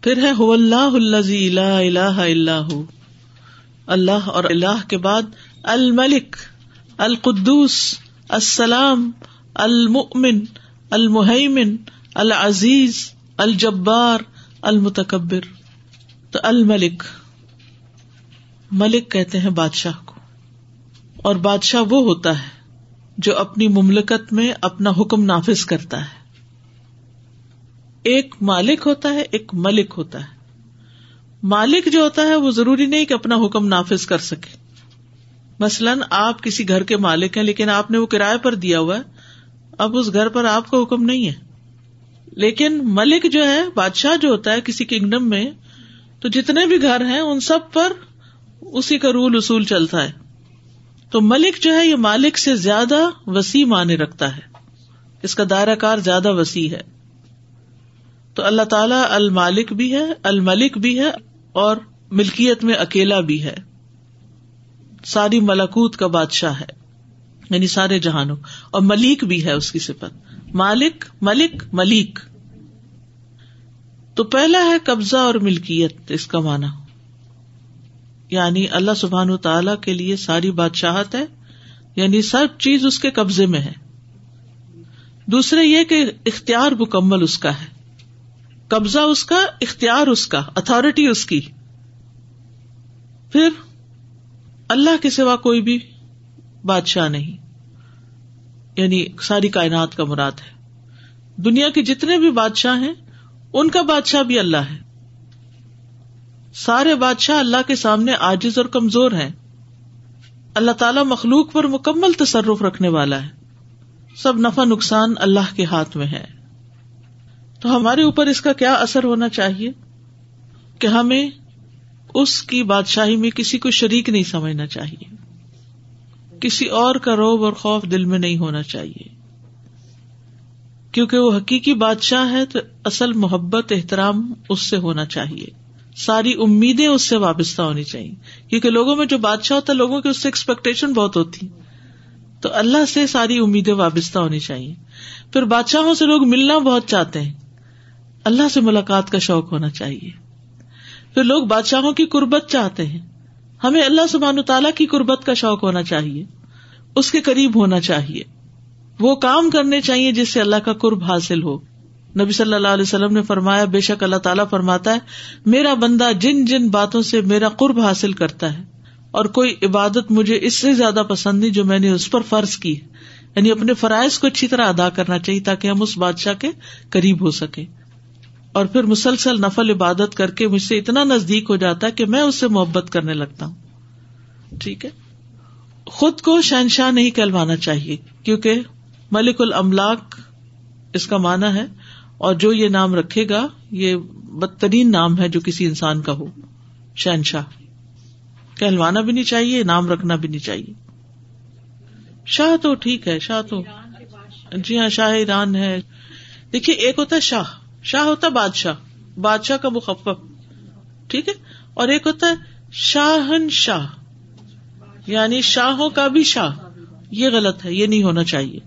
پھر ہے اللہ اللہ اللہ اللہ اور اللہ کے بعد الملک، القدوس، السلام، المؤمن المحیمن العزیز، الجبار، المتکبر۔ تو الملک، ملک کہتے ہیں بادشاہ کو۔ اور بادشاہ وہ ہوتا ہے جو اپنی مملکت میں اپنا حکم نافذ کرتا ہے۔ ایک مالک ہوتا ہے، ایک ملک ہوتا ہے۔ مالک جو ہوتا ہے، وہ ضروری نہیں کہ اپنا حکم نافذ کر سکے۔ مثلاً آپ کسی گھر کے مالک ہیں، لیکن آپ نے وہ کرایہ پر دیا ہوا ہے۔ اب اس گھر پر آپ کا حکم نہیں ہے۔ لیکن ملک جو ہے، بادشاہ جو ہوتا ہے کسی کنگڈم میں، تو جتنے بھی گھر ہیں، ان سب پر اسی کا رول اصول چلتا ہے۔ تو ملک جو ہے، یہ مالک سے زیادہ وسیع معنی رکھتا ہے۔ اس کا دائرہ کار زیادہ وسیع ہے۔ تو اللہ تعالی المالک بھی ہے، الملک بھی ہے اور ملکیت میں اکیلا بھی ہے۔ ساری ملکوت کا بادشاہ ہے یعنی سارے جہانوں۔ اور ملیک بھی ہے اس کی صفت۔ مالک، ملک ملیک تو پہلا ہے قبضہ اور ملکیت، اس کا مانا یعنی اللہ سبحان تعالی کے لیے ساری بادشاہت ہے یعنی سب چیز اس کے قبضے میں ہے۔ دوسرے یہ کہ اختیار مکمل اس کا ہے۔ قبضہ اس کا، اختیار اس کا اتارٹی اس کی۔ پھر اللہ کے سوا کوئی بھی بادشاہ نہیں۔ یعنی ساری کائنات کا مراد ہے۔ دنیا کے جتنے بھی بادشاہ ہیں، ان کا بادشاہ بھی اللہ ہے۔ سارے بادشاہ اللہ کے سامنے آجز اور کمزور ہیں۔ اللہ تعالی مخلوق پر مکمل تصرف رکھنے والا ہے۔ سب نفع نقصان اللہ کے ہاتھ میں ہے۔ تو ہمارے اوپر اس کا کیا اثر ہونا چاہیے کہ ہمیں اس کی بادشاہی میں کسی کو شریک نہیں سمجھنا چاہیے؟ کسی اور کا روب اور خوف دل میں نہیں ہونا چاہیے۔ کیونکہ وہ حقیقی بادشاہ ہے تو اصل محبت، احترام اس سے ہونا چاہیے۔ ساری امیدیں اس سے وابستہ ہونی چاہیے۔ کیونکہ لوگوں میں جو بادشاہ ہوتا ہے، لوگوں کی اس سے ایکسپیکٹیشن بہت ہوتی۔ تو اللہ سے ساری امیدیں وابستہ ہونی چاہیے۔ پھر بادشاہوں سے لوگ ملنا بہت چاہتے ہیں۔ اللہ سے ملاقات کا شوق ہونا چاہیے۔ پھر لوگ بادشاہوں کی قربت چاہتے ہیں۔ ہمیں اللہ سبحان تعالیٰ کی قربت کا شوق ہونا چاہیے۔ اس کے قریب ہونا چاہیے۔ وہ کام کرنے چاہیے جس سے اللہ کا قرب حاصل ہو۔ نبی صلی اللہ علیہ وسلم نے فرمایا، بے شک اللہ تعالیٰ فرماتا ہے، میرا بندہ جن جن باتوں سے میرا قرب حاصل کرتا ہے، اور کوئی عبادت مجھے اس سے زیادہ پسند نہیں جو میں نے اس پر فرض کی یعنی اپنے فرائض کو اچھی طرح ادا کرنا چاہیے تاکہ ہم اس بادشاہ کے قریب ہو سکے اور پھر مسلسل نفل عبادت کر کے مجھ سے اتنا نزدیک ہو جاتا ہے کہ میں اس سے محبت کرنے لگتا ہوں۔ ٹھیک ہے؟ خود کو شہنشاہ نہیں کہلوانا چاہیے، کیونکہ ملک الملاک اس کا مانا ہے، اور جو یہ نام رکھے گا، یہ بدترین نام ہے جو کسی انسان کا ہو۔ شہنشاہ۔ کہلوانا بھی نہیں چاہیے، نام رکھنا بھی نہیں چاہیے۔ شاہ تو ٹھیک ہے، شاہ تو جی ہاں شاہ ایران ہے۔ دیکھیے، ایک ہوتا ہے شاہ۔ شاہ ہوتا بادشاہ بادشاہ کا مخفف۔ ٹھیک ہے؟ اور ایک ہوتا ہے شاہن شاہ یعنی شاہوں کا بھی شاہ۔ یہ غلط ہے، یہ نہیں ہونا چاہیے۔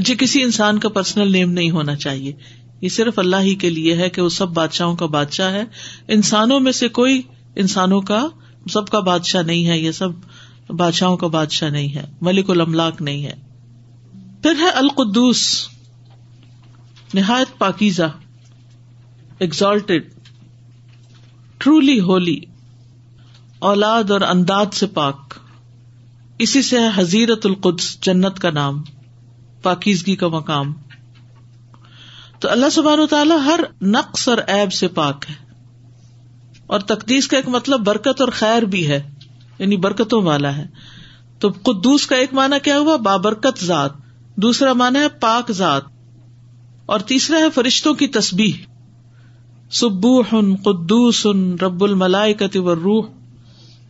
جی کسی انسان کا پرسنل نیم نہیں ہونا چاہیے۔ یہ صرف اللہ ہی کے لیے ہے کہ وہ سب بادشاہوں کا بادشاہ ہے۔ انسانوں میں سے کوئی انسانوں کا، سب کا بادشاہ نہیں ہے، یہ سب بادشاہوں کا بادشاہ نہیں ہے۔ ملک الملاک نہیں ہے۔ پھر ہے القدوس۔ نہایت پاکیزہ ایگزالٹیڈ ٹرولی ہولی اولاد اور انداز سے پاک۔ اسی سے ہے القدس جنت کا نام، پاکیزگی کا مقام۔ تو اللہ سبحانہ تعالیٰ ہر نقص اور ایب سے پاک ہے۔ اور تقدیس کا ایک مطلب برکت اور خیر بھی ہے یعنی برکتوں والا ہے۔ تو قدوس کا ایک مانا کیا ہوا؟ بابرکت ذات۔ دوسرا مانا ہے پاک ذات۔ اور تیسرا ہے فرشتوں کی تسبیح۔ سبو ہن قدوس، رب الملائکت روح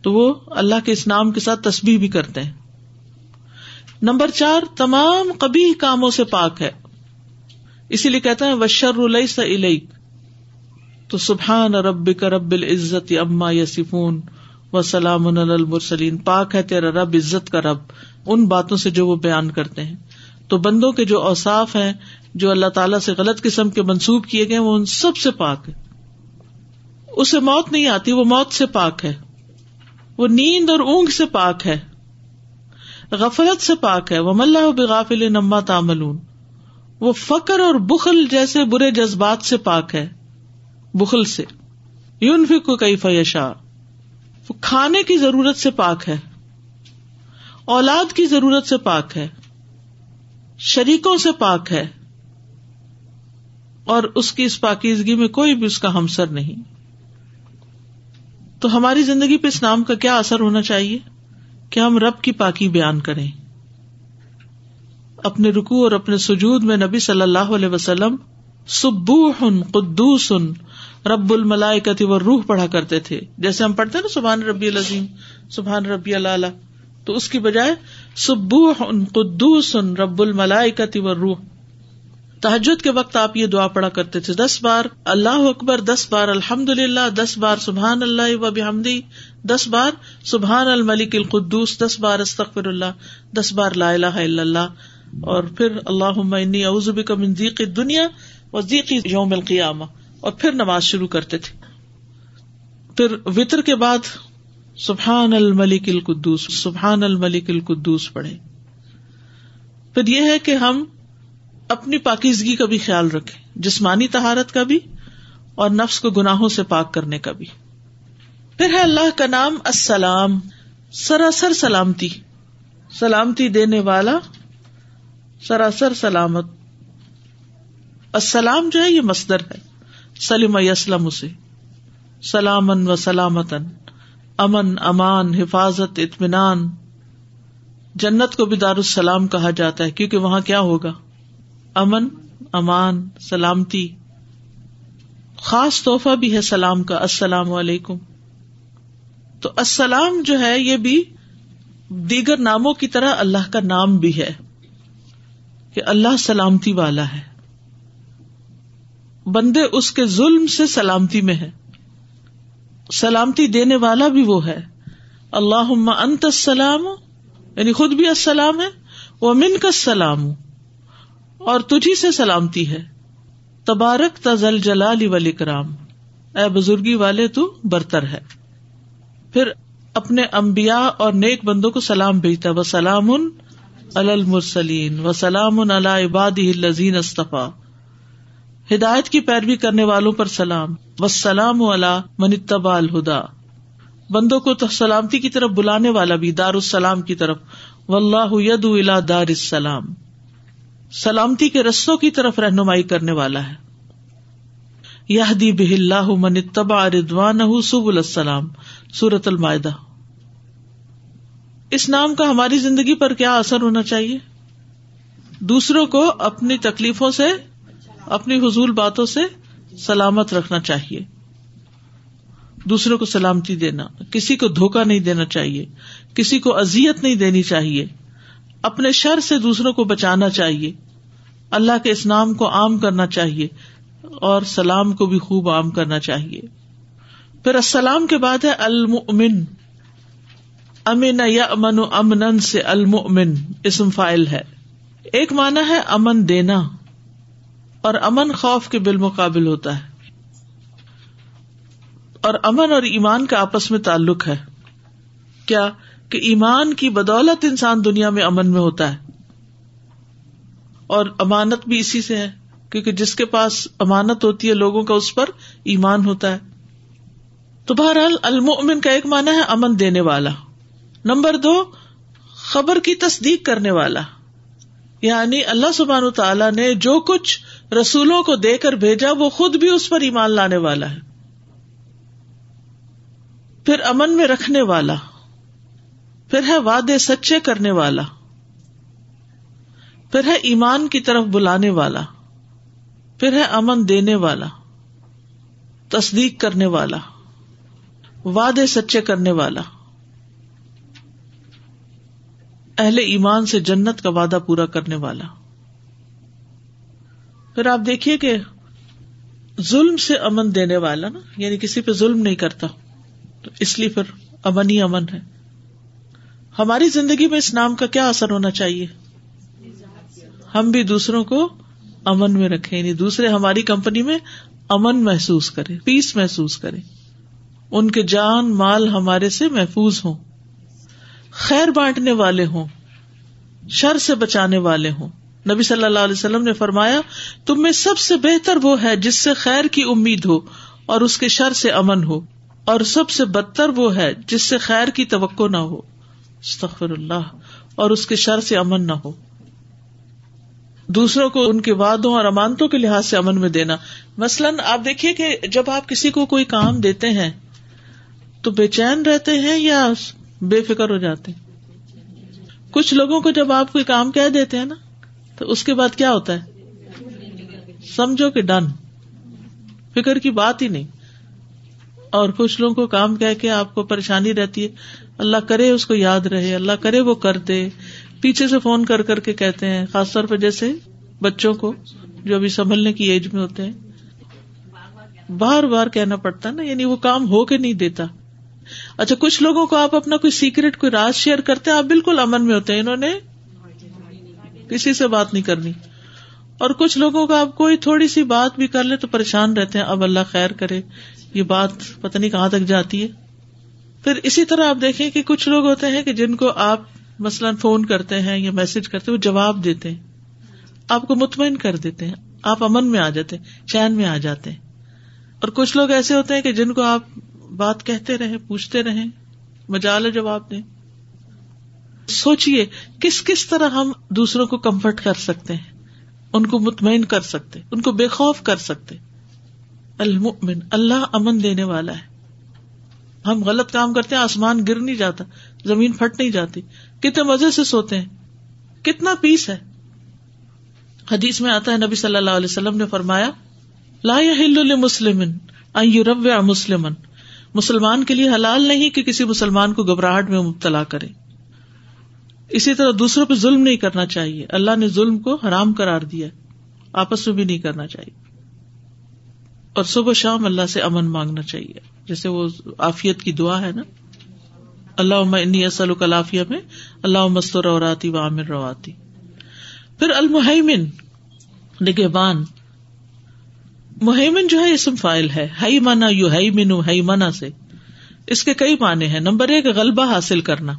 تو وہ اللہ کے اس نام کے ساتھ تصبیح بھی کرتے ہیں۔ نمبر چار، تمام کبھی کاموں سے پاک ہے۔ اسی لیے کہتے ہیں وشر علیک تو سبحان رب کا رب العزت اما یسفون و سلام المرسلین۔ پاک ہے تیرا رب، عزت کا رب۔ ان باتوں سے جو وہ بیان کرتے ہیں۔ تو بندوں کے جو اوساف ہیں جو اللہ تعالیٰ سے غلط قسم کے منسوب کیے گئے وہ ان سب سے پاک ہے اسے موت نہیں آتی، وہ موت سے پاک ہے۔ وہ نیند اور اونگ سے پاک ہے۔ غفلت سے پاک ہے۔ وہ ملا بغافل نما تاملون وہ فکر اور بخل جیسے برے جذبات سے پاک ہے۔ بخل سے۔ یون کو کئی فیشا وہ کھانے کی ضرورت سے پاک ہے۔ اولاد کی ضرورت سے پاک ہے۔ شریکوں سے پاک ہے۔ اور اس کی اس پاکیزگی میں کوئی بھی اس کا ہمسر نہیں۔ تو ہماری زندگی پہ اس نام کا کیا اثر ہونا چاہیے؟ کہ ہم رب کی پاکی بیان کریں۔ اپنے رکو اور اپنے سجود میں نبی صلی اللہ علیہ وسلم سبوح قدوس رب الملائکتی و روح پڑھا کرتے تھے۔ جیسے ہم پڑھتے ہیں نا سبحان ربی العظیم، سبحان ربی اللہ تو اس کی بجائے سبوح قدوس رب الملائکتی و روح۔ تحجد کے وقت آپ یہ دعا پڑا کرتے تھے، دس بار اللہ اکبر، دس بار الحمد للہ دس بار سبحان اللہ و بحمدی، دس بار سبحان الملک القدوس، دس بار استغفر اللہ دس بار لا الہ الا اللہ، اور پھر اللہ کا منظیق دنیا و ذیقی یوم القیامہ، اور پھر نماز شروع کرتے تھے۔ پھر وطر کے بعد سبحان الملک القدوس، سبحان الملک القدوس پڑھے پھر یہ ہے کہ ہم اپنی پاکیزگی کا بھی خیال رکھے جسمانی تہارت کا بھی اور نفس کو گناہوں سے پاک کرنے کا بھی۔ پھر ہے اللہ کا نام السلام، سراسر سلامتی۔ سلامتی دینے والا، سراسر سلامت۔ السلام جو ہے، یہ مصدر ہے۔ سلیم یسلم اسے۔ سلامن و سلامتن امن، امان، حفاظت، اطمینان۔ جنت کو بھی دار السلام کہا جاتا ہے، کیونکہ وہاں کیا ہوگا؟ امن، امان، سلامتی۔ خاص تحفہ بھی ہے سلام کا، السلام علیکم۔ تو السلام جو ہے، یہ بھی دیگر ناموں کی طرح اللہ کا نام بھی ہے کہ اللہ سلامتی والا ہے۔ بندے اس کے ظلم سے سلامتی میں ہے سلامتی دینے والا بھی وہ ہے۔ اللہ انت السلام یعنی خود بھی السلام ہے۔ وہ من کا سلام اور تجھی سے سلامتی ہے۔ تبارک تزل جلال ولی کرام اے بزرگی والے، تو برتر ہے۔ پھر اپنے امبیا اور نیک بندوں کو سلام بھیجتا و سلام المرسلین۔ و سلام عباد الزین استفا ہدایت کی پیروی کرنے والوں پر سلام۔ و سلام منتبا الہدا بندوں کو سلامتی کی طرف بلانے والا بھی دار السلام کی طرف۔ و اللہ الا دار السلام۔ سلامتی کے رستوں کی طرف رہنمائی کرنے والا ہے۔ یہ دی بہ اللہ من تبا ردوان سب السلام۔ سورت المائدہ۔ اس نام کا ہماری زندگی پر کیا اثر ہونا چاہیے؟ دوسروں کو اپنی تکلیفوں سے، اپنی حضول باتوں سے سلامت رکھنا چاہیے۔ دوسروں کو سلامتی دینا، کسی کو دھوکا نہیں دینا چاہیے، کسی کو ازیت نہیں دینی چاہیے۔ اپنے شر سے دوسروں کو بچانا چاہیے۔ اللہ کے اس نام کو عام کرنا چاہیے اور سلام کو بھی خوب عام کرنا چاہیے۔ پھر السلام کے بعد ہے المن امن یا امن امن سے المن اسم فائل ہے۔ ایک مانا ہے امن دینا اور امن خوف کے بالمقابل ہوتا ہے۔ اور امن اور ایمان کا آپس میں تعلق ہے۔ کیا کہ ایمان کی بدولت انسان دنیا میں امن میں ہوتا ہے۔ اور امانت بھی اسی سے ہے، کیونکہ جس کے پاس امانت ہوتی ہے، لوگوں کا اس پر ایمان ہوتا ہے۔ تو بہرحال المن کا ایک مانا ہے امن دینے والا۔ نمبر دو، خبر کی تصدیق کرنے والا۔ یعنی اللہ سبحان تعالیٰ نے جو کچھ رسولوں کو دے کر بھیجا، وہ خود بھی اس پر ایمان لانے والا ہے۔ پھر امن میں رکھنے والا۔ پھر ہے وعدے سچے کرنے والا، پھر ہے ایمان کی طرف بلانے والا، پھر ہے امن دینے والا، تصدیق کرنے والا، وعدے سچے کرنے والا۔ اہل ایمان سے جنت کا وعدہ پورا کرنے والا۔ پھر آپ دیکھیے کہ ظلم سے امن دینے والا نا یعنی کسی پہ ظلم نہیں کرتا، تو اس لیے پھر امن ہی امن ہے۔ ہماری زندگی میں اس نام کا کیا اثر ہونا چاہیے؟ ہم بھی دوسروں کو امن میں رکھے یعنی دوسرے ہماری کمپنی میں امن محسوس کرے پیس محسوس کرے ان کے جان، مال ہمارے سے محفوظ ہوں، خیر بانٹنے والے ہوں، شر سے بچانے والے ہوں۔ نبی صلی اللہ علیہ وسلم نے فرمایا، تم میں سب سے بہتر وہ ہے جس سے خیر کی امید ہو اور اس کے شر سے امن ہو، اور سب سے بدتر وہ ہے جس سے خیر کی توقع نہ ہو۔ استغفر اللہ، اور اس کے شر سے امن نہ ہو۔ دوسروں کو ان کے وادوں اور امانتوں کے لحاظ سے امن میں دینا۔ مثلاً آپ دیکھیے کہ جب آپ کسی کو کوئی کام دیتے ہیں، تو بے چین رہتے ہیں یا بے فکر ہو جاتے ہیں؟ کچھ لوگوں کو جب آپ کوئی کام کہہ دیتے ہیں نا، تو اس کے بعد کیا ہوتا ہے؟ سمجھو کہ ڈن۔ فکر کی بات ہی نہیں۔ اور کچھ لوگوں کو کام کہہ کے آپ کو پریشانی رہتی ہے۔ اللہ کرے اس کو یاد رہے، اللہ کرے وہ کر دے۔ پیچھے سے فون کر کر کے کہتے ہیں، خاص طور پہ جیسے بچوں کو جو ابھی سنبھلنے کی ایج میں ہوتے ہیں۔ بار بار کہنا پڑتا نا یعنی وہ کام ہو کے نہیں دیتا۔ اچھا کچھ لوگوں کو آپ اپنا کوئی سیکرٹ کوئی راز شیئر کرتے ہیں، آپ بالکل امن میں ہوتے ہیں۔ انہوں نے کسی سے بات نہیں کرنی۔ اور کچھ لوگوں کو آپ کوئی تھوڑی سی بات بھی کر لے تو پریشان رہتے ہیں۔ اب اللہ خیر کرے۔ یہ بات پتہ نہیں کہاں تک جاتی ہے۔ پھر اسی طرح آپ دیکھیں کہ کچھ لوگ ہوتے ہیں کہ جن کو آپ مثلاً فون کرتے ہیں یا میسج کرتے وہ جواب دیتے ہیں۔ آپ کو مطمئن کر دیتے ہیں۔ آپ امن میں آ جاتے چین میں آ جاتے ہیں۔ اور کچھ لوگ ایسے ہوتے ہیں کہ جن کو آپ بات کہتے رہے پوچھتے رہے مجال جواب دیں۔ سوچیے کس کس طرح ہم دوسروں کو کمفرٹ کر سکتے ہیں، ان کو مطمئن کر سکتے ان کو بے خوف کر سکتے المؤمن، اللہ امن دینے والا ہے۔ ہم غلط کام کرتے ہیں، آسمان گر نہیں جاتا، زمین پھٹ نہیں جاتی۔ کتنے مزے سے سوتے ہیں۔ کتنا پیس ہے۔ حدیث میں آتا ہے، نبی صلی اللہ علیہ وسلم نے فرمایا، لا مسلم مسلم مسلمان کے لیے حلال نہیں کہ کسی مسلمان کو گھبراہٹ میں مبتلا کرے۔ اسی طرح دوسروں پہ ظلم نہیں کرنا چاہیے۔ اللہ نے ظلم کو حرام کرار دیا آپس میں بھی نہیں کرنا چاہیے۔ اور صبح شام اللہ سے امن مانگنا چاہیے۔ جیسے وہ آفیت کی دعا ہے نا۔ اللہ انی اصل کلافیہ میں۔ اللہ مستور روراتی و عامر رواتی پھر المحمن نگہبان۔ مہیمن جو ہے، اسم فائل ہے۔ ہئی منا یو ہئی مینو ہئی منا سے۔ اس کے کئی معنی ہیں۔ نمبر ایک، غلبہ حاصل کرنا۔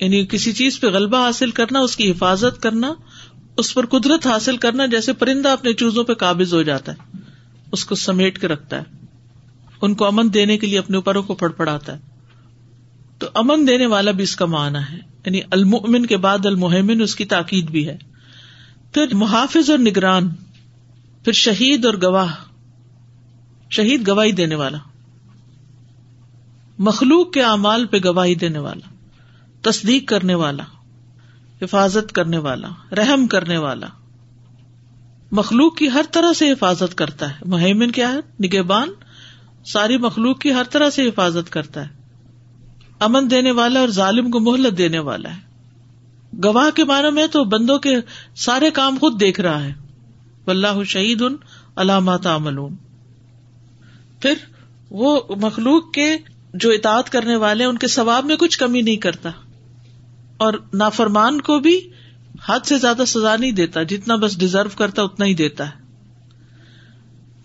یعنی کسی چیز پہ غلبہ حاصل کرنا، اس کی حفاظت کرنا۔ اس پر قدرت حاصل کرنا جیسے پرندہ اپنے چوزوں پہ قابض ہو جاتا ہے۔ اس کو سمیٹ کے رکھتا ہے۔ ان کو امن دینے کے لیے اپنے اوپروں کو پڑ پڑاتا ہے۔ تو امن دینے والا بھی اس کا معنی ہے۔ یعنی المن کے بعد المحمن اس کی تاکید بھی ہے۔ پھر محافظ اور نگران، پھر شہید اور گواہ۔ شہید گواہی دینے والا۔ مخلوق کے اعمال پہ گواہی دینے والا۔ تصدیق کرنے والا۔ حفاظت کرنے والا، رحم کرنے والا۔ مخلوق کی ہر طرح سے حفاظت کرتا ہے۔ مہمن کیا ہے؟ نگہبان۔ ساری مخلوق کی ہر طرح سے حفاظت کرتا ہے۔ امن دینے والا اور ظالم کو مہلت دینے والا ہے۔ گواہ کے بارے میں تو بندوں کے سارے کام خود دیکھ رہا ہے۔ اللہ شہید ان علامات پھر وہ مخلوق کے جو اطاعت کرنے والے ان کے ثواب میں کچھ کمی نہیں کرتا۔ اور نافرمان کو بھی حد سے زیادہ سزا نہیں دیتا، جتنا بس ڈیزرو کرتا، اتنا ہی دیتا ہے۔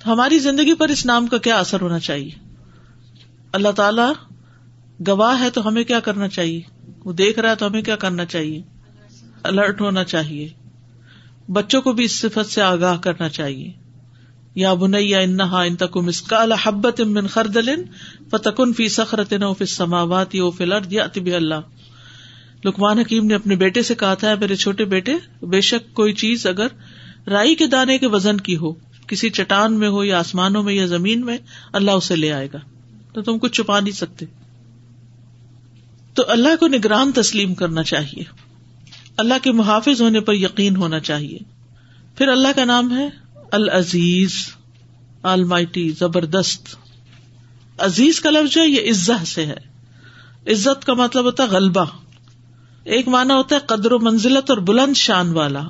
ہماری زندگی پر اس نام کا کیا اثر ہونا چاہیے؟ اللہ تعالی گواہ ہے تو ہمیں کیا کرنا چاہیے؟ وہ دیکھ رہا ہے تو ہمیں کیا کرنا چاہیے؟ الرٹ ہونا چاہیے۔ بچوں کو بھی اس صفت سے آگاہ کرنا چاہیے۔ یا بنیا انہا ان تک مسکال حبت امن خردل فتکن فی سخرت نو فی سماوات یو فی لرد یا اللہ۔ لکمان حکیم نے اپنے بیٹے سے کہا تھا میرے چھوٹے بیٹے، بے شک کوئی چیز اگر رائی کے دانے کے وزن کی ہو، کسی چٹان میں ہو یا آسمانوں میں یا زمین میں، اللہ اسے لے آئے گا۔ تو تم کچھ چھپا نہیں سکتے۔ تو اللہ کو نگران تسلیم کرنا چاہیے۔ اللہ کے محافظ ہونے پر یقین ہونا چاہیے۔ پھر اللہ کا نام ہے العزیز المائٹی زبردست۔ عزیز کا لفظ ہے، یہ عزت سے ہے۔ عزت کا مطلب ہوتا ہے غلبہ۔ ایک مانا ہوتا ہے قدر و منزلت اور بلند شان والا۔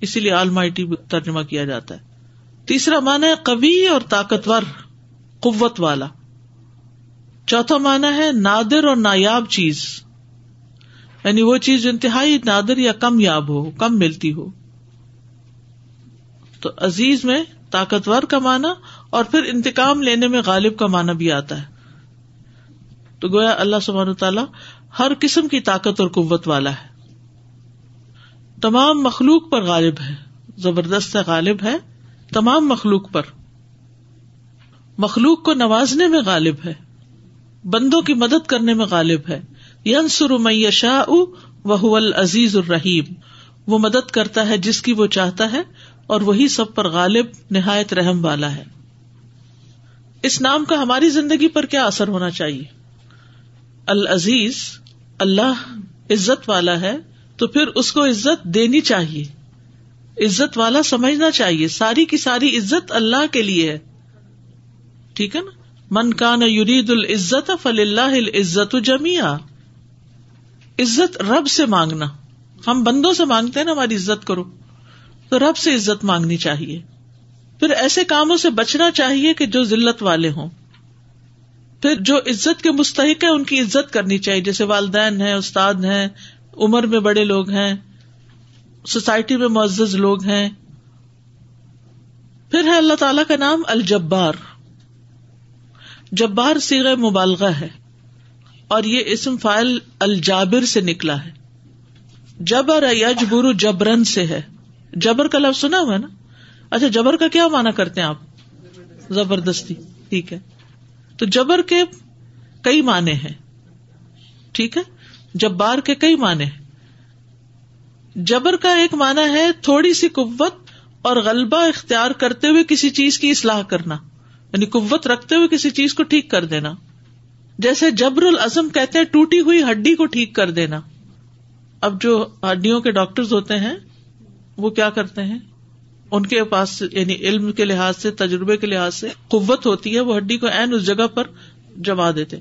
اسی لیے آلمائٹی ترجمہ کیا جاتا ہے۔ تیسرا مانا ہے کبھی اور طاقتور، قوت والا۔ چوتھا مانا ہے نادر اور نایاب چیز۔ یعنی وہ چیز انتہائی نادر یا کم یاب ہو، کم ملتی ہو۔ تو عزیز میں طاقتور کا معنی اور پھر انتقام لینے میں غالب کا معنی بھی آتا ہے۔ تو گویا اللہ سبحانہ تعالیٰ ہر قسم کی طاقت اور قوت والا ہے۔ تمام مخلوق پر غالب ہے۔ زبردست غالب ہے۔ تمام مخلوق پر۔ مخلوق کو نوازنے میں غالب ہے۔ بندوں کی مدد کرنے میں غالب ہے۔ ینسر میشا وہ العزیز الرحیم۔ وہ مدد کرتا ہے جس کی وہ چاہتا ہے اور وہی سب پر غالب، نہایت رحم والا ہے۔ اس نام کا ہماری زندگی پر کیا اثر ہونا چاہیے؟ العزیز، اللہ عزت والا ہے، تو پھر اس کو عزت دینی چاہیے۔ عزت والا سمجھنا چاہیے۔ ساری کی ساری عزت اللہ کے لیے ہے۔ ٹھیک ہے نا؟ من کان یرید العزت فل اللہ عزت جمیا عزت رب سے مانگنا۔ ہم بندوں سے مانگتے ہیں نا ہماری عزت کرو تو رب سے عزت مانگنی چاہیے۔ پھر ایسے کاموں سے بچنا چاہیے کہ جو ذلت والے ہوں۔ پھر جو عزت کے مستحق ہے ان کی عزت کرنی چاہیے۔ جیسے والدین ہیں، استاد ہیں، عمر میں بڑے لوگ ہیں، سوسائٹی میں معزز لوگ ہیں۔ پھر ہے اللہ تعالی کا نام الجبار۔ جبار سیر مبالغہ ہے اور یہ اسم فائل الجابر سے نکلا ہے۔ جبر یجبر جبرن سے ہے۔ جبر کا لفظ سنا ہوا نا؟ اچھا جبر کا کیا مانا کرتے ہیں آپ؟ زبردستی، ٹھیک ہے۔ تو جبر کے کئی معنی ہیں۔ ٹھیک ہے؟ جبار کے کئی معنی ہیں۔ جبر کا ایک معنی ہے تھوڑی سی قوت اور غلبہ اختیار کرتے ہوئے کسی چیز کی اصلاح کرنا۔ یعنی قوت رکھتے ہوئے کسی چیز کو ٹھیک کر دینا۔ جیسے جبر العزم کہتے ہیں ٹوٹی ہوئی ہڈی کو ٹھیک کر دینا۔ اب جو ہڈیوں کے ڈاکٹر ہوتے ہیں، وہ کیا کرتے ہیں؟ ان کے پاس یعنی علم کے لحاظ سے، تجربے کے لحاظ سے قوت ہوتی ہے، وہ ہڈی کو این اس جگہ پر جما دیتے۔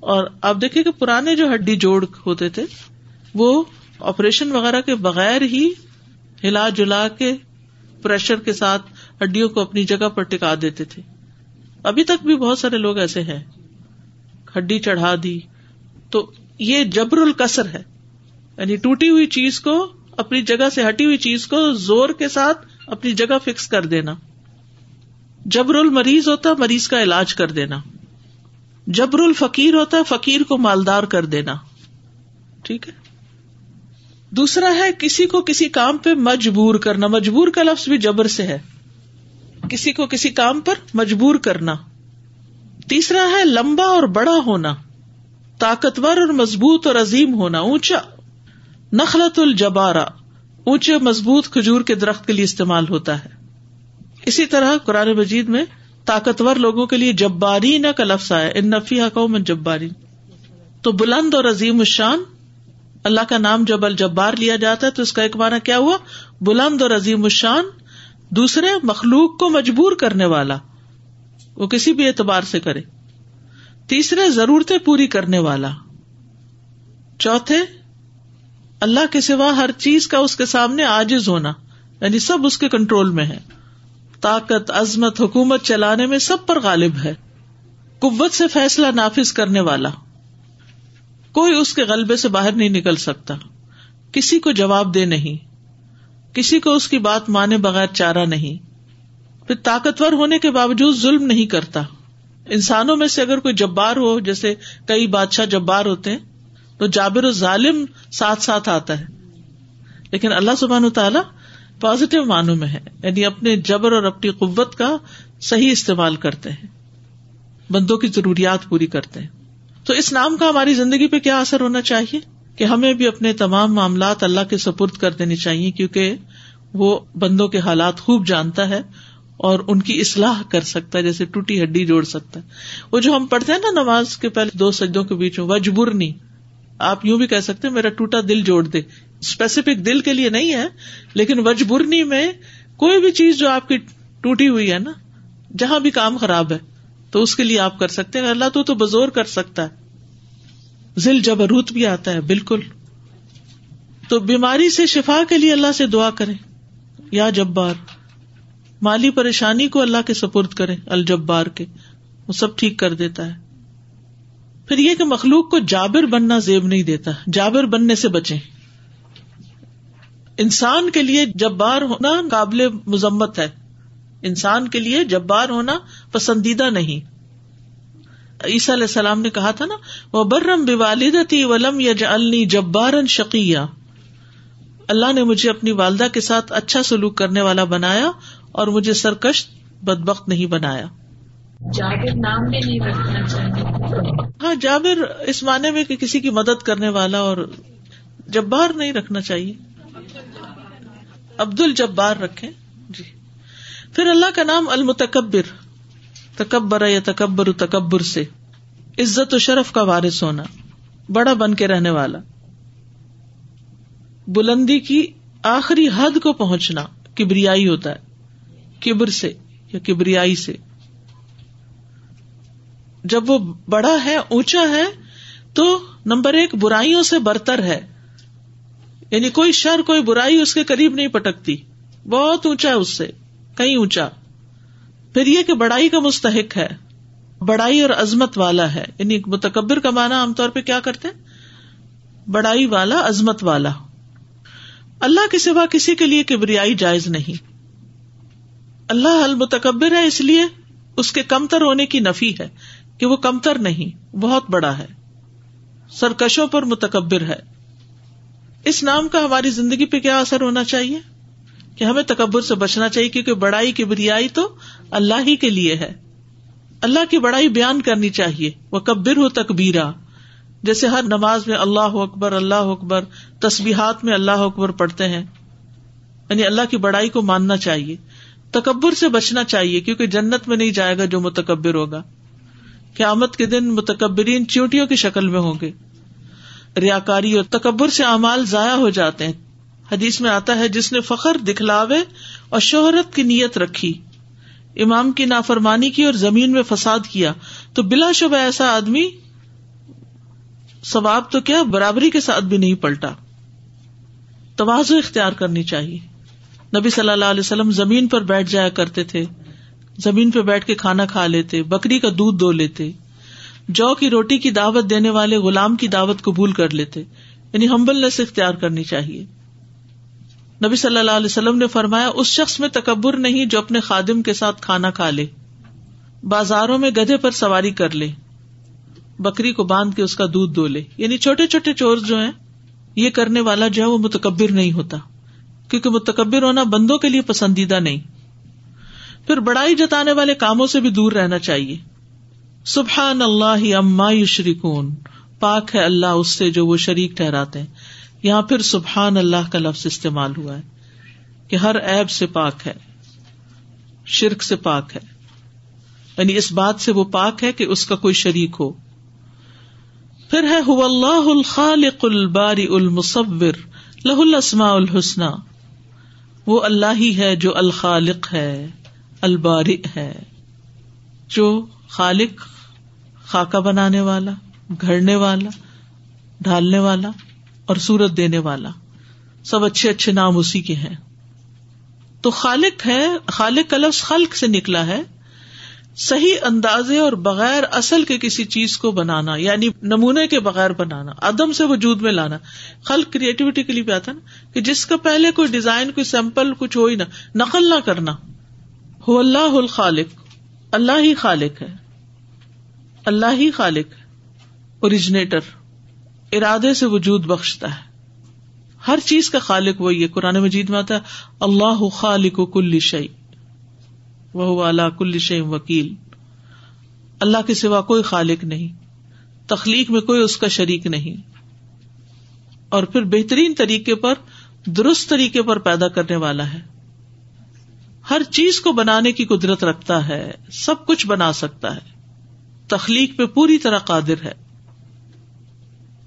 اور آپ دیکھیں کہ پرانے جو ہڈی جوڑ ہوتے تھے، وہ آپریشن وغیرہ کے بغیر ہی ہلا جلا کے پریشر کے ساتھ ہڈیوں کو اپنی جگہ پر ٹکا دیتے تھے۔ ابھی تک بھی بہت سارے لوگ ایسے ہیں۔ ہڈی چڑھا دی۔ تو یہ جبر الکسر ہے۔ یعنی ٹوٹی ہوئی چیز کو، اپنی جگہ سے ہٹی ہوئی چیز کو زور کے ساتھ اپنی جگہ فکس کر دینا۔ جبر المریض ہوتا ہے مریض کا علاج کر دینا۔ جبر الفقیر ہوتا ہے فقیر کو مالدار کر دینا۔ ٹھیک ہے؟ دوسرا ہے، کسی کو کسی کام پہ مجبور کرنا۔ مجبور کا لفظ بھی جبر سے ہے۔ کسی کو کسی کام پر مجبور کرنا۔ تیسرا ہے، لمبا اور بڑا ہونا۔ طاقتور اور مضبوط اور عظیم ہونا۔ اونچا۔ نخلت الجبارا اونچے مضبوط کھجور کے درخت کے لیے استعمال ہوتا ہے۔ اسی طرح قرآن مجید میں طاقتور لوگوں کے لیے جبارین کا لفظ آیا ان نفی قوم جبارین۔ تو بلند اور عظیم الشان، اللہ کا نام جب الجبار لیا جاتا ہے تو اس کا ایک معنی کیا ہوا؟ بلند اور عظیم الشان دوسرے مخلوق کو مجبور کرنے والا۔ وہ کسی بھی اعتبار سے کرے۔ تیسرے ضرورتیں پوری کرنے والا۔ چوتھے اللہ کے سوا ہر چیز کا اس کے سامنے آجز ہونا یعنی سب اس کے کنٹرول میں ہے طاقت، عظمت، حکومت چلانے میں سب پر غالب ہے۔ قوت سے فیصلہ نافذ کرنے والا۔ کوئی اس کے غلبے سے باہر نہیں نکل سکتا۔ کسی کو جواب دے نہیں۔ کسی کو اس کی بات مانے بغیر چارہ نہیں۔ پھر طاقتور ہونے کے باوجود ظلم نہیں کرتا۔ انسانوں میں سے اگر کوئی جبار ہو، جیسے کئی بادشاہ جبار ہوتے ہیں تو جابر ظالم ساتھ ساتھ آتا ہے۔ لیکن اللہ سبحان تعالیٰ پازیٹو معنوں میں ہے۔ یعنی اپنے جبر اور اپنی قوت کا صحیح استعمال کرتے ہیں۔ بندوں کی ضروریات پوری کرتے ہیں۔ تو اس نام کا ہماری زندگی پہ کیا اثر ہونا چاہیے؟ کہ ہمیں بھی اپنے تمام معاملات اللہ کے سپرد کر دینے چاہیے، کیونکہ وہ بندوں کے حالات خوب جانتا ہے اور ان کی اصلاح کر سکتا ہے، جیسے ٹوٹی ہڈی جوڑ سکتا ہے۔ وہ جو ہم پڑھتے ہیں نا نماز کے پہلے دو سجدوں کے بیچ میں، وجبرنی آپ یوں بھی کہہ سکتے میرا ٹوٹا دل جوڑ دے۔ اسپیسیفک دل کے لیے نہیں ہے، لیکن وجبرنی میں کوئی بھی چیز جو آپ کی ٹوٹی ہوئی ہے نا، جہاں بھی کام خراب ہے، تو اس کے لیے آپ کر سکتے ہیں۔ اللہ تو تو بزور کر سکتا ہے۔ ذل جبروت بھی آتا ہے، بالکل۔ تو بیماری سے شفا کے لیے اللہ سے دعا کریں۔ یا جبار، مالی پریشانی کو اللہ کے سپرد کریں، الجبار کے۔ وہ سب ٹھیک کر دیتا ہے۔ پھر یہ کہ مخلوق کو جابر بننا زیب نہیں دیتا، جابر بننے سے بچے انسان کے لیے جبار ہونا قابل مذمت ہے۔ انسان کے لیے جبار ہونا پسندیدہ نہیں۔ عیسیٰ علیہ السلام نے کہا تھا نا وہ برم والدتی ولم یا جلنی جبارن شکیہ اللہ نے مجھے اپنی والدہ کے ساتھ اچھا سلوک کرنے والا بنایا اور مجھے سرکش بد بخت نہیں بنایا۔ جابر نام بھی نہیں رکھنا چاہیے۔ ہاں جابر اس معنی میں کہ کسی کی مدد کرنے والا اور جبار نہیں رکھنا چاہیے۔ عبد الجبار رکھے جی۔ پھر اللہ کا نام المتکبر، تکبر یا تکبر تکبر سے۔ عزت و شرف کا وارث ہونا، بڑا بن کے رہنے والا۔ بلندی کی آخری حد کو پہنچنا، کبریائی ہوتا ہے۔ کبر سے یا کبریائی سے۔ جب وہ بڑا ہے، اونچا ہے، تو نمبر ایک برائیوں سے برتر ہے۔ یعنی کوئی شر، کوئی برائی اس کے قریب نہیں پٹکتی۔ بہت اونچا ہے اس سے، کہیں اونچا۔ پھر یہ کہ بڑائی کا مستحق ہے، بڑائی اور عظمت والا ہے۔ یعنی متکبر کا مانا عام طور پہ کیا کرتے بڑائی والا، عظمت والا۔ اللہ کے سوا کسی کے لیے کبریائی جائز نہیں۔ اللہ المتکبر ہے، اس لیے اس کے کمتر ہونے کی نفی ہے۔ کہ وہ کمتر نہیں، بہت بڑا ہے۔ سرکشوں پر متکبر ہے۔ اس نام کا ہماری زندگی پہ کیا اثر ہونا چاہیے؟ کہ ہمیں تکبر سے بچنا چاہیے، کیونکہ بڑائی کی بریائی تو اللہ ہی کے لیے ہے۔ اللہ کی بڑائی بیان کرنی چاہیے۔ وہ کبر ہو تکبیرا جیسے ہر نماز میں اللہ اکبر اللہ اکبر تصبیحات میں اللہ اکبر پڑھتے ہیں۔ یعنی اللہ کی بڑائی کو ماننا چاہیے۔ تکبر سے بچنا چاہیے، کیونکہ جنت میں نہیں جائے گا جو متکبر ہوگا۔ قیامت کے دن متکبرین چیونٹیوں کی شکل میں ہوں گے۔ ریا کاری اور تکبر سے اعمال ضائع ہو جاتے ہیں۔ حدیث میں آتا ہے، جس نے فخر دکھلاوے اور شہرت کی نیت رکھی۔ امام کی نافرمانی کی اور زمین میں فساد کیا۔ تو بلا شبہ ایسا آدمی ثواب تو کیا برابری کے ساتھ بھی نہیں پلٹا۔ توازو اختیار کرنی چاہیے۔ نبی صلی اللہ علیہ وسلم زمین پر بیٹھ جایا کرتے تھے۔ زمین پہ بیٹھ کے کھانا کھا لیتے، بکری کا دودھ دو لیتے، جو کی روٹی کی دعوت دینے والے غلام کی دعوت قبول کر لیتے یعنی ہمبلنس اختیار کرنی چاہیے۔ نبی صلی اللہ علیہ وسلم نے فرمایا، اس شخص میں تکبر نہیں جو اپنے خادم کے ساتھ کھانا کھا لے، بازاروں میں گدھے پر سواری کر لے، بکری کو باندھ کے اس کا دودھ دو لے۔ یعنی چھوٹے چھوٹے چور جو ہیں، یہ کرنے والا جو ہے وہ متکبر نہیں ہوتا، کیونکہ متکبر ہونا بندوں کے لیے پسندیدہ نہیں۔ پھر بڑائی جتانے والے کاموں سے بھی دور رہنا چاہیے۔ سبحان اللہ اما یشرکون۔ پاک ہے اللہ اس سے جو وہ شریک ٹھہراتے ہیں۔ یہاں پھر سبحان اللہ کا لفظ استعمال ہوا ہے کہ ہر ایب سے پاک ہے، شرک سے پاک ہے۔ یعنی اس بات سے وہ پاک ہے کہ اس کا کوئی شریک ہو۔ پھر ہے اللہ الخالق الباری المصور لہ الاسماء الحسن وہ اللہ ہی ہے جو الخالق ہے۔ الباری ہے جو خالق خاکہ بنانے والا، گھڑنے والا، ڈھالنے والا اور سورت دینے والا۔ سب اچھے اچھے نام اسی کے ہیں۔ تو خالق ہے، خالق کا لفظ خلق سے نکلا ہے۔ صحیح اندازے اور بغیر اصل کے کسی چیز کو بنانا یعنی نمونے کے بغیر بنانا، عدم سے وجود میں لانا۔ خلق کریٹیوٹی کے لیے آتا نا، کہ جس کا پہلے کوئی ڈیزائن کوئی سیمپل کچھ ہو ہی نہ نقل نہ کرنا۔ ہو اللہ الخالق، اللہ ہی خالق ہے، اللہ ہی خالق اوریجنیٹر ارادے سے وجود بخشتا ہے۔ ہر چیز کا خالق وہی ہے، قرآن مجید میں آتا ہے، اللہ خالق و کل شعی وہ اللہ کل شعی وکیل۔ اللہ کے سوا کوئی خالق نہیں، تخلیق میں کوئی اس کا شریک نہیں۔ اور پھر بہترین طریقے پر، درست طریقے پر پیدا کرنے والا ہے۔ ہر چیز کو بنانے کی قدرت رکھتا ہے، سب کچھ بنا سکتا ہے۔ تخلیق پہ پوری طرح قادر ہے۔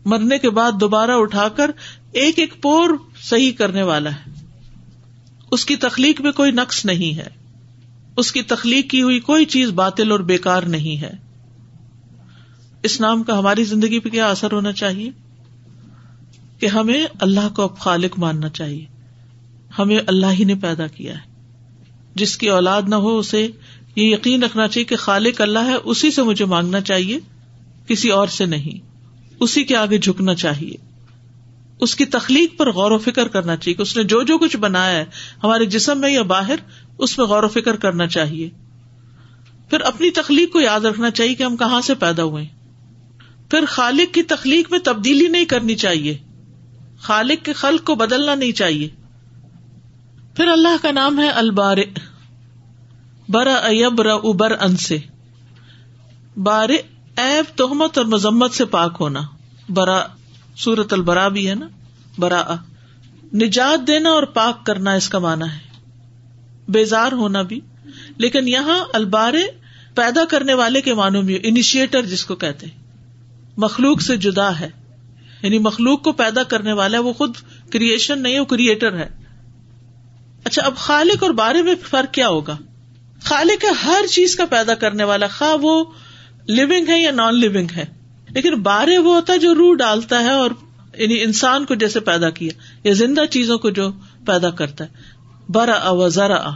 مرنے کے بعد دوبارہ اٹھا کر ایک ایک پور صحیح کرنے والا ہے۔ اس کی تخلیق میں کوئی نقص نہیں ہے۔ اس کی تخلیق کی ہوئی کوئی چیز باطل اور بےکار نہیں ہے۔ اس نام کا ہماری زندگی پہ کیا اثر ہونا چاہیے؟ کہ ہمیں اللہ کو اب خالق ماننا چاہیے۔ ہمیں اللہ ہی نے پیدا کیا ہے۔ جس کی اولاد نہ ہو اسے یہ یقین رکھنا چاہیے کہ خالق اللہ ہے، اسی سے مجھے مانگنا چاہیے، کسی اور سے نہیں۔ اسی کے آگے جھکنا چاہیے۔ اس کی تخلیق پر غور و فکر کرنا چاہیے کہ اس نے جو جو کچھ بنایا ہے، ہمارے جسم میں یا باہر، اس میں غور و فکر کرنا چاہیے۔ پھر اپنی تخلیق کو یاد رکھنا چاہیے کہ ہم کہاں سے پیدا ہوئے پھر خالق کی تخلیق میں تبدیلی نہیں کرنی چاہیے۔ خالق کے خلق کو بدلنا نہیں چاہیے۔ پھر اللہ کا نام ہے البار برا ابر ابر ان سے۔ بار ایب تہمت اور مذمت سے پاک ہونا۔ برا سورت البرا بھی ہے نا؟ برا۔ نجات دینا اور پاک کرنا اس کا مانا ہے۔ بیزار ہونا بھی۔ لیکن یہاں البارے پیدا کرنے والے کے معنوں میں انیشیٹر جس کو کہتے مخلوق سے جدا ہے۔ یعنی مخلوق کو پیدا کرنے والا ہے، وہ خود کریشن نہیں، وہ کریٹر ہے۔ اچھا اب خالق اور بارے میں فرق کیا ہوگا؟ خالق ہے ہر چیز کا پیدا کرنے والا خواہ وہ لونگ ہے یا نان لونگ ہے۔ لیکن بارے وہ ہوتا ہے جو روح ڈالتا ہے اور یعنی انسان کو جیسے پیدا کیا یا زندہ چیزوں کو جو پیدا کرتا ہے۔ برا و ذرا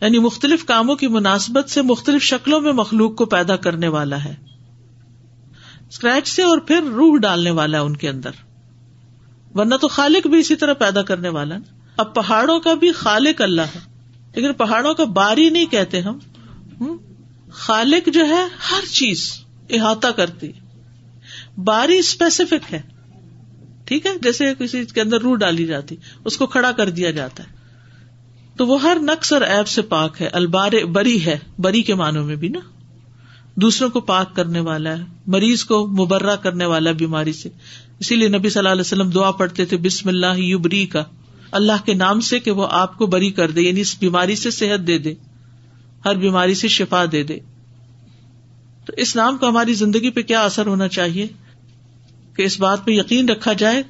یعنی مختلف کاموں کی مناسبت سے مختلف شکلوں میں مخلوق کو پیدا کرنے والا ہے۔ اسکریچ سے اور پھر روح ڈالنے والا ہے ان کے اندر۔ ورنہ تو خالق بھی اسی طرح پیدا کرنے والا اب پہاڑوں کا بھی خالق اللہ ہے۔ لیکن پہاڑوں کا باری نہیں کہتے ہم۔ خالق جو ہے، ہر چیز احاطہ کرتی۔ باری اسپیسیفک ہے۔ ٹھیک ہے؟ جیسے کسی کے اندر روح ڈالی جاتی، اس کو کھڑا کر دیا جاتا ہے۔ تو وہ ہر نقص اور ایب سے پاک ہے۔ البار بری ہے، بری کے معنوں میں بھی نا۔ دوسروں کو پاک کرنے والا ہے، مریض کو مبرہ کرنے والا بیماری سے۔ اسی لیے نبی صلی اللہ علیہ وسلم دعا پڑھتے تھے، بسم اللہ یو بری کا اللہ کے نام سے کہ وہ آپ کو بری کر دے یعنی اس بیماری سے صحت دے دے، ہر بیماری سے شفا دے دے۔ تو اس نام کا ہماری زندگی پہ کیا اثر ہونا چاہیے؟ کہ اس بات پہ یقین رکھا جائے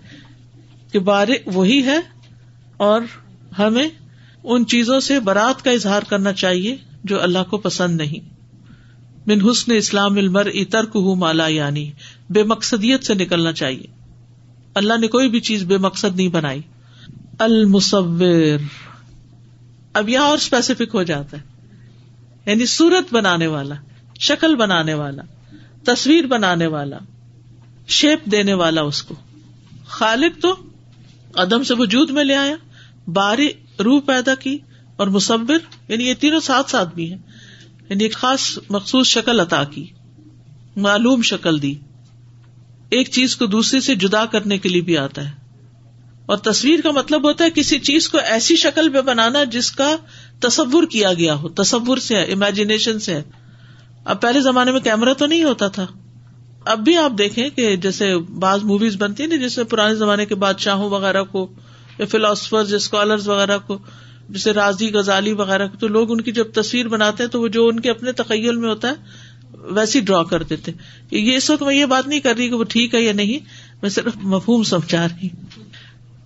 کہ بارے وہی ہے اور ہمیں ان چیزوں سے برات کا اظہار کرنا چاہیے جو اللہ کو پسند نہیں۔ بن حسن اسلام المر اترک ہوں مالا یعنی بے مقصدیت سے نکلنا چاہیے۔ اللہ نے کوئی بھی چیز بے مقصد نہیں بنائی۔ المصور۔ اب یہاں اور اسپیسیفک ہو جاتا ہے۔ یعنی سورت بنانے والا، شکل بنانے والا، تصویر بنانے والا شیپ دینے والا اس کو۔ خالق تو عدم سے وجود میں لے آیا، باری روح پیدا کی اور مصور یعنی یہ تینوں ساتھ ساتھ بھی ہیں۔ یعنی ایک خاص مخصوص شکل عطا کی، معلوم شکل دی۔ ایک چیز کو دوسرے سے جدا کرنے کے لیے بھی آتا ہے۔ اور تصویر کا مطلب ہوتا ہے کسی چیز کو ایسی شکل پہ بنانا جس کا تصور کیا گیا ہو، تصور سے ہے امیجنیشن سے ہے۔ اب پہلے زمانے میں کیمرا تو نہیں ہوتا تھا۔ اب بھی آپ دیکھیں کہ جیسے بعض موویز بنتی ہیں نا جس میں پرانے زمانے کے بادشاہوں وغیرہ کو، یا فلاسفر اسکالر وغیرہ کو، جیسے راضی، غزالی وغیرہ کو، تو لوگ ان کی جب تصویر بناتے ہیں تو وہ جو ان کے اپنے تخیل میں ہوتا ہے، ویسی ڈرا کر دیتے یہ اس وقت میں یہ بات نہیں کر رہی کہ وہ ٹھیک ہے یا نہیں، میں صرف مفہوم سمجھا رہی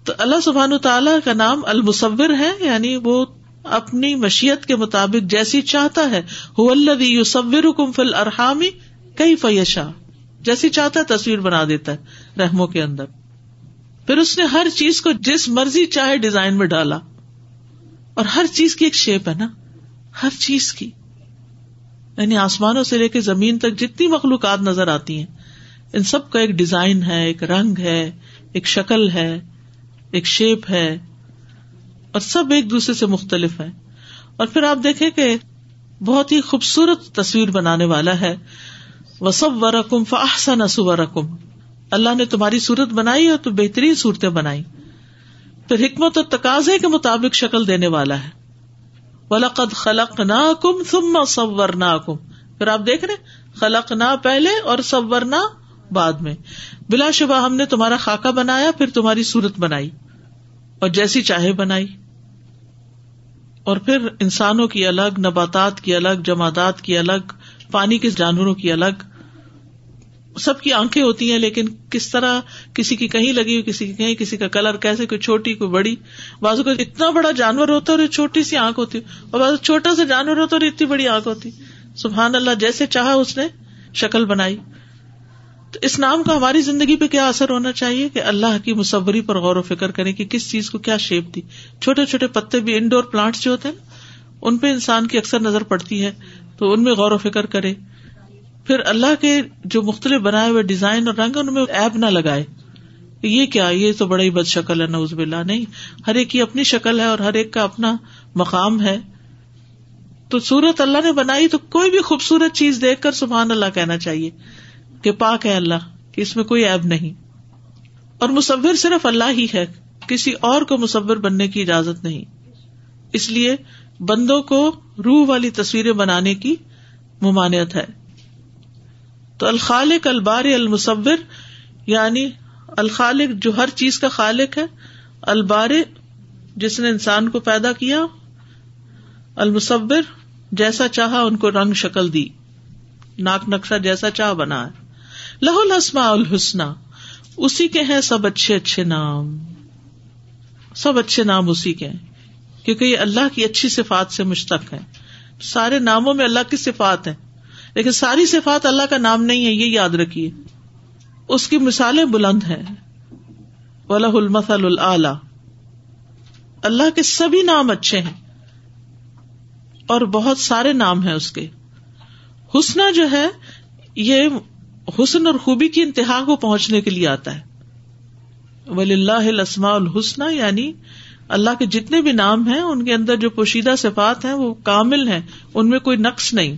تو اللہ سبحان تعالیٰ کا نام المصور ہے یعنی وہ اپنی مشیت کے مطابق جیسی چاہتا ہے۔ حکم فل ارحامی کئی فیشا جیسی چاہتا ہے، تصویر بنا دیتا ہے رحموں کے اندر۔ پھر اس نے ہر چیز کو جس مرضی چاہے ڈیزائن میں ڈالا۔ اور ہر چیز کی ایک شیپ ہے نا، ہر چیز کی۔ یعنی آسمانوں سے لے کے زمین تک جتنی مخلوقات نظر آتی ہیں، ان سب کا ایک ڈیزائن ہے، ایک رنگ ہے، ایک شکل ہے۔ ایک شیپ ہے اور سب ایک دوسرے سے مختلف ہے اور پھر آپ دیکھیں کہ بہت ہی خوبصورت تصویر بنانے والا ہے۔ وہ و رقم فاحسن رقم اللہ نے تمہاری صورت بنائی اور تو بہترین صورتیں بنائی۔ پھر حکمت اور تقاضے کے مطابق شکل دینے والا ہے۔ ولقد خلق نہ کم تم سور نہ کم پھر آپ دیکھ رہے خلق نہ پہلے اور سور نہ بعد میں۔ بلا شبہ ہم نے تمہارا خاکہ بنایا، پھر تمہاری صورت بنائی۔ اور جیسی چاہے بنائی۔ اور پھر انسانوں کی الگ، نباتات کی الگ جماعت کی الگ، پانی کے جانوروں کی الگ۔ سب کی آنکھیں ہوتی ہیں، لیکن کس طرح کسی کی کہیں لگی ہوئی، کسی کی کہیں، کسی کا کلر کیسے، کوئی چھوٹی، کوئی بڑی۔ بازو کا اتنا بڑا جانور ہوتا ہے اور چھوٹی سی آنکھ ہوتی اور بازو چھوٹا سا جانور ہوتا اور اتنی بڑی آنکھ ہوتی سبحان اللہ، جیسے چاہا اس نے شکل بنائی۔ تو اس نام کا ہماری زندگی پہ کیا اثر ہونا چاہیے کہ اللہ کی مصوری پر غور و فکر کریں کہ کس چیز کو کیا شیپ دی۔ چھوٹے چھوٹے پتے بھی انڈور پلانٹس جو ہوتے ہیں ان پہ انسان کی اکثر نظر پڑتی ہے، تو ان میں غور و فکر کرے پھر اللہ کے جو مختلف بنائے ہوئے ڈیزائن اور رنگ ان میں ایپ نہ لگائے۔ یہ کیا، یہ تو بڑا ہی بد شکل ہے نوز بلا نہیں۔ ہر ایک کی اپنی شکل ہے اور ہر ایک کا اپنا مقام ہے۔ تو سورت اللہ نے بنائی تو کوئی بھی خوبصورت چیز دیکھ کر سبحان اللہ کہنا چاہیے۔ کہ پاک ہے اللہ، کہ اس میں کوئی ایب نہیں۔ اور مصور صرف اللہ ہی ہے، کسی اور کو مصور بننے کی اجازت نہیں۔ اس لیے بندوں کو روح والی تصویریں بنانے کی ممانعت ہے۔ تو الخالق البار المصور یعنی الخالق جو ہر چیز کا خالق ہے البار جس نے انسان کو پیدا کیا، المصور جیسا چاہا ان کو رنگ شکل دی۔ ناک نقشہ جیسا چاہ بنا ہے۔ لہ الحسما الحسن اسی کے ہیں سب اچھے اچھے نام۔ سب اچھے نام اسی کے ہیں، کیونکہ یہ اللہ کی اچھی صفات سے مشتق ہے سارے ناموں میں اللہ کی صفات ہیں، لیکن ساری صفات اللہ کا نام نہیں ہے، یہ یاد رکھیے۔ اس کی مثالیں بلند ہیں۔ ولہ المسل اللہ اللہ کے سبھی نام اچھے ہیں، اور بہت سارے نام ہیں اس کے۔ حسنا جو ہے، یہ حسن اور خوبی کی انتہا کو پہنچنے کے لیے آتا ہے۔ ولی اللہ السما الحسن یعنی اللہ کے جتنے بھی نام ہیں، ان کے اندر جو پوشیدہ صفات ہیں، وہ کامل ہیں، ان میں کوئی نقص نہیں۔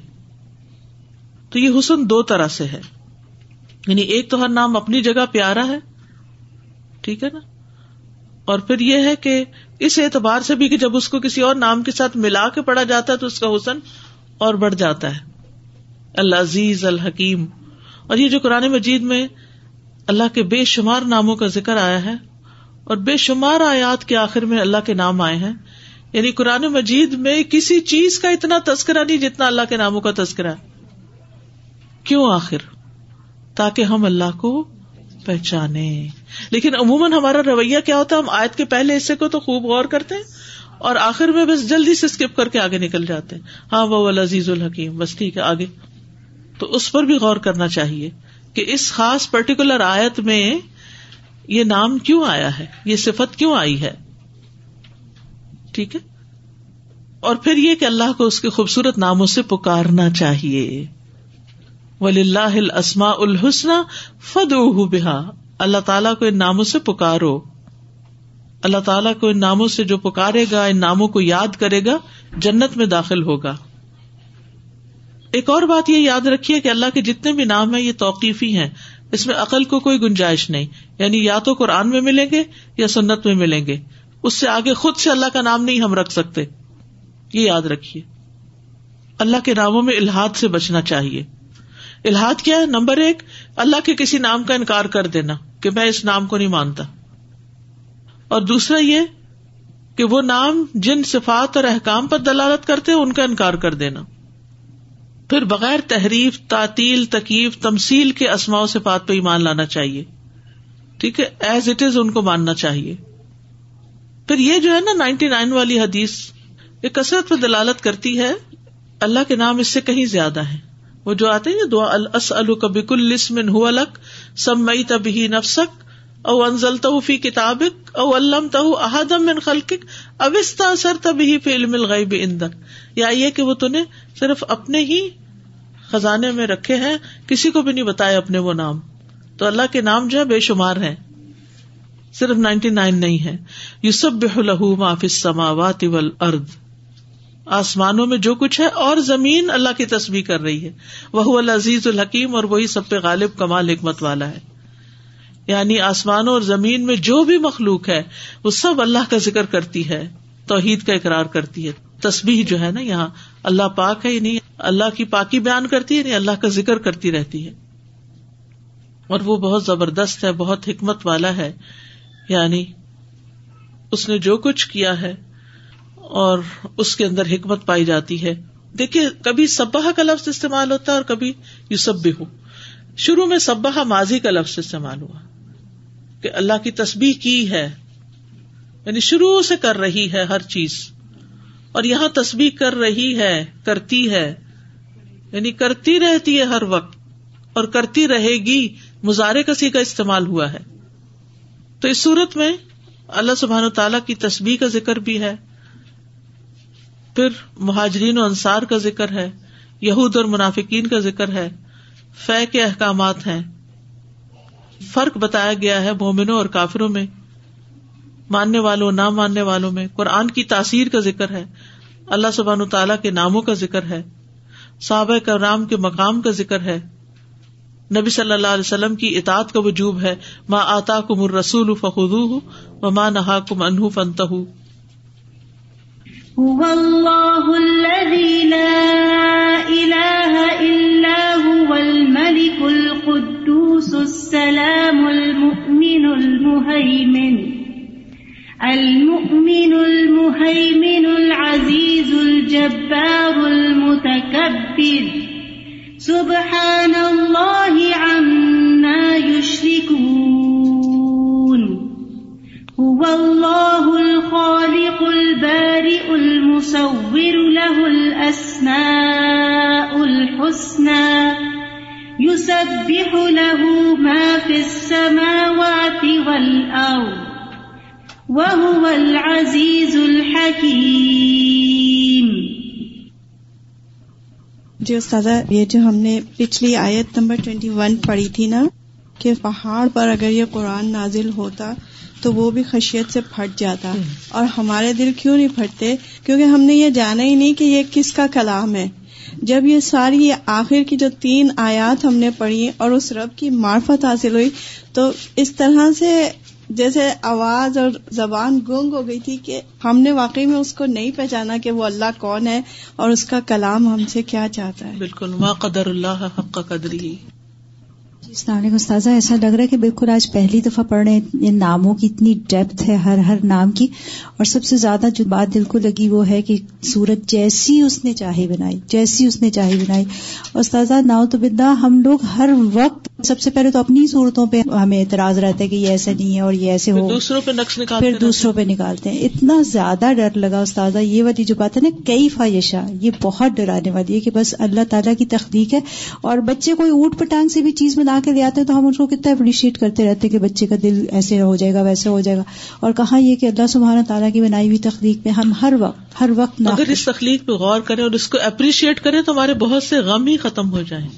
تو یہ حسن دو طرح سے ہے۔ یعنی ایک تو ہر نام اپنی جگہ پیارا ہے، ٹھیک ہے نا؟ اور پھر یہ ہے کہ اس اعتبار سے بھی کہ جب اس کو کسی اور نام کے ساتھ ملا کے پڑا جاتا ہے، تو اس کا حسن اور بڑھ جاتا ہے۔ اللہ عزیز الحکیم۔ اور یہ جو قرآن مجید میں اللہ کے بے شمار ناموں کا ذکر آیا ہے اور بے شمار آیات کے آخر میں اللہ کے نام آئے ہیں یعنی قرآن مجید میں کسی چیز کا اتنا تذکرہ نہیں جتنا اللہ کے ناموں کا تذکرہ ہے۔ کیوں آخر؟ تاکہ ہم اللہ کو پہچانے۔ لیکن عموماً ہمارا رویہ کیا ہوتا ہے، ہم آیت کے پہلے حصے کو تو خوب غور کرتے ہیں اور آخر میں بس جلدی سے اسکپ کر کے آگے نکل جاتے ہیں۔ ہاں وہ عزیز الحکیم، بس ٹھیک ہے، آگے۔ تو اس پر بھی غور کرنا چاہیے کہ اس خاص پرٹیکولر آیت میں یہ نام کیوں آیا ہے؟ یہ صفت کیوں آئی ہے؟ ٹھیک ہے؟ اور پھر یہ کہ اللہ کو اس کے خوبصورت ناموں سے پکارنا چاہیے۔ ولی اللہ السما الحسن فد بحا اللہ تعالیٰ کو ان ناموں سے پکارو۔ اللہ تعالیٰ کو ان ناموں سے جو پکارے گا، ان ناموں کو یاد کرے گا، جنت میں داخل ہوگا۔ ایک اور بات یہ یاد رکھیے کہ اللہ کے جتنے بھی نام ہیں، یہ توقیفی ہیں۔ اس میں عقل کو کوئی گنجائش نہیں۔ یعنی یا تو قرآن میں ملیں گے یا سنت میں ملیں گے۔ اس سے آگے خود سے اللہ کا نام نہیں ہم رکھ سکتے۔ یہ یاد رکھیے۔ اللہ کے ناموں میں الحاد سے بچنا چاہیے۔ الحاد کیا ہے؟ نمبر ایک، اللہ کے کسی نام کا انکار کر دینا کہ میں اس نام کو نہیں مانتا۔ اور دوسرا یہ کہ وہ نام جن صفات اور احکام پر دلالت کرتے ان کا انکار کر دینا۔ پھر بغیر تحریف، تعطیل، تکیف تمسیل کے اسماؤ صفات پہ ایمان لانا چاہیے۔ ٹھیک ہے؟ ایز اٹ از ان کو ماننا چاہیے۔ پھر یہ جو ہے نا نائنٹی نائن والی حدیث، یہ کثرت پہ دلالت کرتی ہے، اللہ کے نام اس سے کہیں زیادہ ہے وہ جو آتے ہیں، دعا الک السمن ہو الک سب مئی تبھی نفسک او انزل فی کتابک او علم تہ احدم من خلقک اوستا اثر تبھی فی علم الغیب اندک یا یہ کہ وہ تنے صرف اپنے ہی خزانے میں رکھے ہیں، کسی کو بھی نہیں بتایا اپنے وہ نام۔ تو اللہ کے نام جو ہے بے شمار ہے صرف نائنٹی نائن نہیں ہے یو سب لہو معاف سماوات ارد آسمانوں میں جو کچھ ہے اور زمین اللہ کی تصویر کر رہی ہے۔ وہ العزیز الحکیم اور وہی سب پہ غالب کمال حکمت والا ہے۔ یعنی آسمانوں اور زمین میں جو بھی مخلوق ہے، وہ سب اللہ کا ذکر کرتی ہے، توحید کا اقرار کرتی ہے۔ تصبیح جو ہے نا یہاں، اللہ پاک ہے یعنی اللہ کی پاکی بیان کرتی ہے یعنی اللہ کا ذکر کرتی رہتی ہے۔ اور وہ بہت زبردست ہے، بہت حکمت والا ہے۔ یعنی اس نے جو کچھ کیا ہے اور اس کے اندر حکمت پائی جاتی ہے۔ دیکھیے، کبھی سباہ کا لفظ استعمال ہوتا ہے اور کبھی یو سب بھی ہو شروع میں سباہ ماضی کا لفظ استعمال ہوا۔ کہ اللہ کی تسبیح کی ہے۔ یعنی شروع سے کر رہی ہے ہر چیز۔ اور یہاں تسبیح کر رہی ہے، کرتی ہے۔ یعنی کرتی رہتی ہے ہر وقت۔ اور کرتی رہے گی مزارے کسی کا استعمال ہوا ہے۔ تو اس صورت میں اللہ سبحان و تعالی کی تسبیح کا ذکر بھی ہے۔ پھر مہاجرین و انصار کا ذکر ہے۔ یہود اور منافقین کا ذکر ہے۔ فے کے احکامات ہیں۔ فرق بتایا گیا ہے مومنوں اور کافروں میں، ماننے والوں نہ ماننے والوں میں۔ قرآن کی تاثیر کا ذکر ہے، اللہ سبحان تعالیٰ کے ناموں کا ذکر ہے۔ صحابہ کرام کے مقام کا ذکر ہے۔ نبی صلی اللہ علیہ وسلم کی اطاعت کا وجوب ہے۔ ماں آتا کم الرسول فخو و ماں نہا کم انہ فنت الملك القدوس السلام المؤمن المهيمن المؤمن المهيمن العزيز الجبار المتكبر سبحان الله عما يشركون هو الله الخالق البارئ المصور له الأسماء الحسنى، يسبح له ما في السماوات والأرض، وهو العزيز الحكيم. جی استاذہ، یہ جو ہم نے پچھلی آیت نمبر ٹوینٹی ون پڑھی تھی نا، کہ پہاڑ پر اگر یہ قرآن نازل ہوتا تو وہ بھی خشیت سے پھٹ جاتا اور ہمارے دل کیوں نہیں پھٹتے؟ کیونکہ ہم نے یہ جانا ہی نہیں کہ یہ کس کا کلام ہے۔ جب یہ ساری آخر کی جو تین آیات ہم نے پڑھی اور اس رب کی معرفت حاصل ہوئی تو اس طرح سے جیسے آواز اور زبان گونگ ہو گئی تھی کہ ہم نے واقعی میں اس کو نہیں پہچانا کہ وہ اللہ کون ہے اور اس کا کلام ہم سے کیا چاہتا ہے۔ بالکل قدر اللہ حق قدری۔ السلام علیکم استاذہ ایسا لگ رہا ہے کہ بالکل آج پہلی دفعہ پڑھ رہے ہیں۔ ناموں کی اتنی ڈیپتھ ہے ہر ہر نام کی۔ اور سب سے زیادہ جو بات دل کو لگی وہ ہے کہ سورت جیسی اس نے چاہے بنائی جیسی اس نے چاہے بنائی۔ اور استاذہ ناؤ تو بدا ہم لوگ ہر وقت سب سے پہلے تو اپنی صورتوں پہ ہمیں اعتراض رہتا ہے کہ یہ ایسا نہیں ہے اور یہ ایسے ہو۔ دوسروں پہ نقص نکالتے پھر دوسروں پہ نکالتے ہیں۔ اتنا زیادہ ڈر لگا استاذہ۔ یہ والی جو بات ہے نا کئی فائشہ یہ بہت ڈرانے والی ہے کہ بس اللہ تعالیٰ کی تخلیق ہے۔ اور بچے کوئی اوٹ پٹانگ سے بھی چیز بنا کے لے آتے ہیں تو ہم ان کو کتنا اپریشیٹ کرتے رہتے کہ بچے کا دل ایسے ہو جائے گا ویسے ہو جائے گا۔ اور کہاں یہ کہ اللہ سبحانہ تعالیٰ کی بنائی ہوئی تخلیق پہ ہم ہر وقت ہر وقت اگر اس تخلیق پہ غور کریں اور اس کو اپریشیٹ کریں تو ہمارے بہت سے غم ہی ختم ہو جائیں۔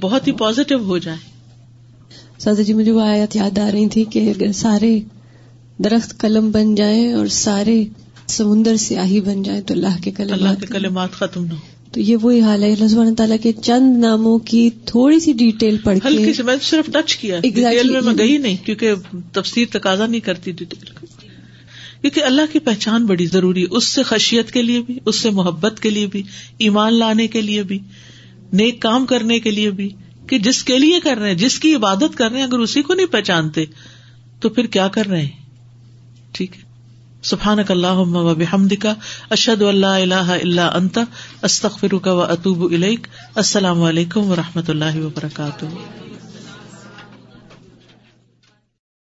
بہت ہی پازیٹو ہو جائیں۔ سادہ جی مجھے وہ آیات یاد آ رہی تھی کہ اگر سارے درخت قلم بن جائیں اور سارے سمندر سیاہی بن جائیں تو اللہ کے کلمات اللہ کے کلمات ختم نہ ہو تو یہ وہی حال ہے۔ اللہ تعالیٰ کے چند ناموں کی تھوڑی سی ڈیٹیل پڑھ کے میں صرف ٹچ کیا۔ ڈیٹیل میں میں گئی نہیں کیونکہ تفسیر تقاضا نہیں کرتی ڈیٹیل کیونکہ اللہ کی پہچان بڑی ضروری ہے۔ اس سے خشیت کے لیے بھی اس سے محبت کے لیے بھی ایمان لانے کے لیے بھی نیک کام کرنے کے لیے بھی۔ کہ جس کے لیے کر رہے ہیں جس کی عبادت کر رہے ہیں اگر اسی کو نہیں پہچانتے تو پھر کیا کر رہے ہیں؟ ٹھیک ہے۔ سبحان اللہ و کا اشد اللہ اللہ اللہ انتا استخر کا و اطوب السلام علیکم و رحمۃ اللہ وبرکاتہ۔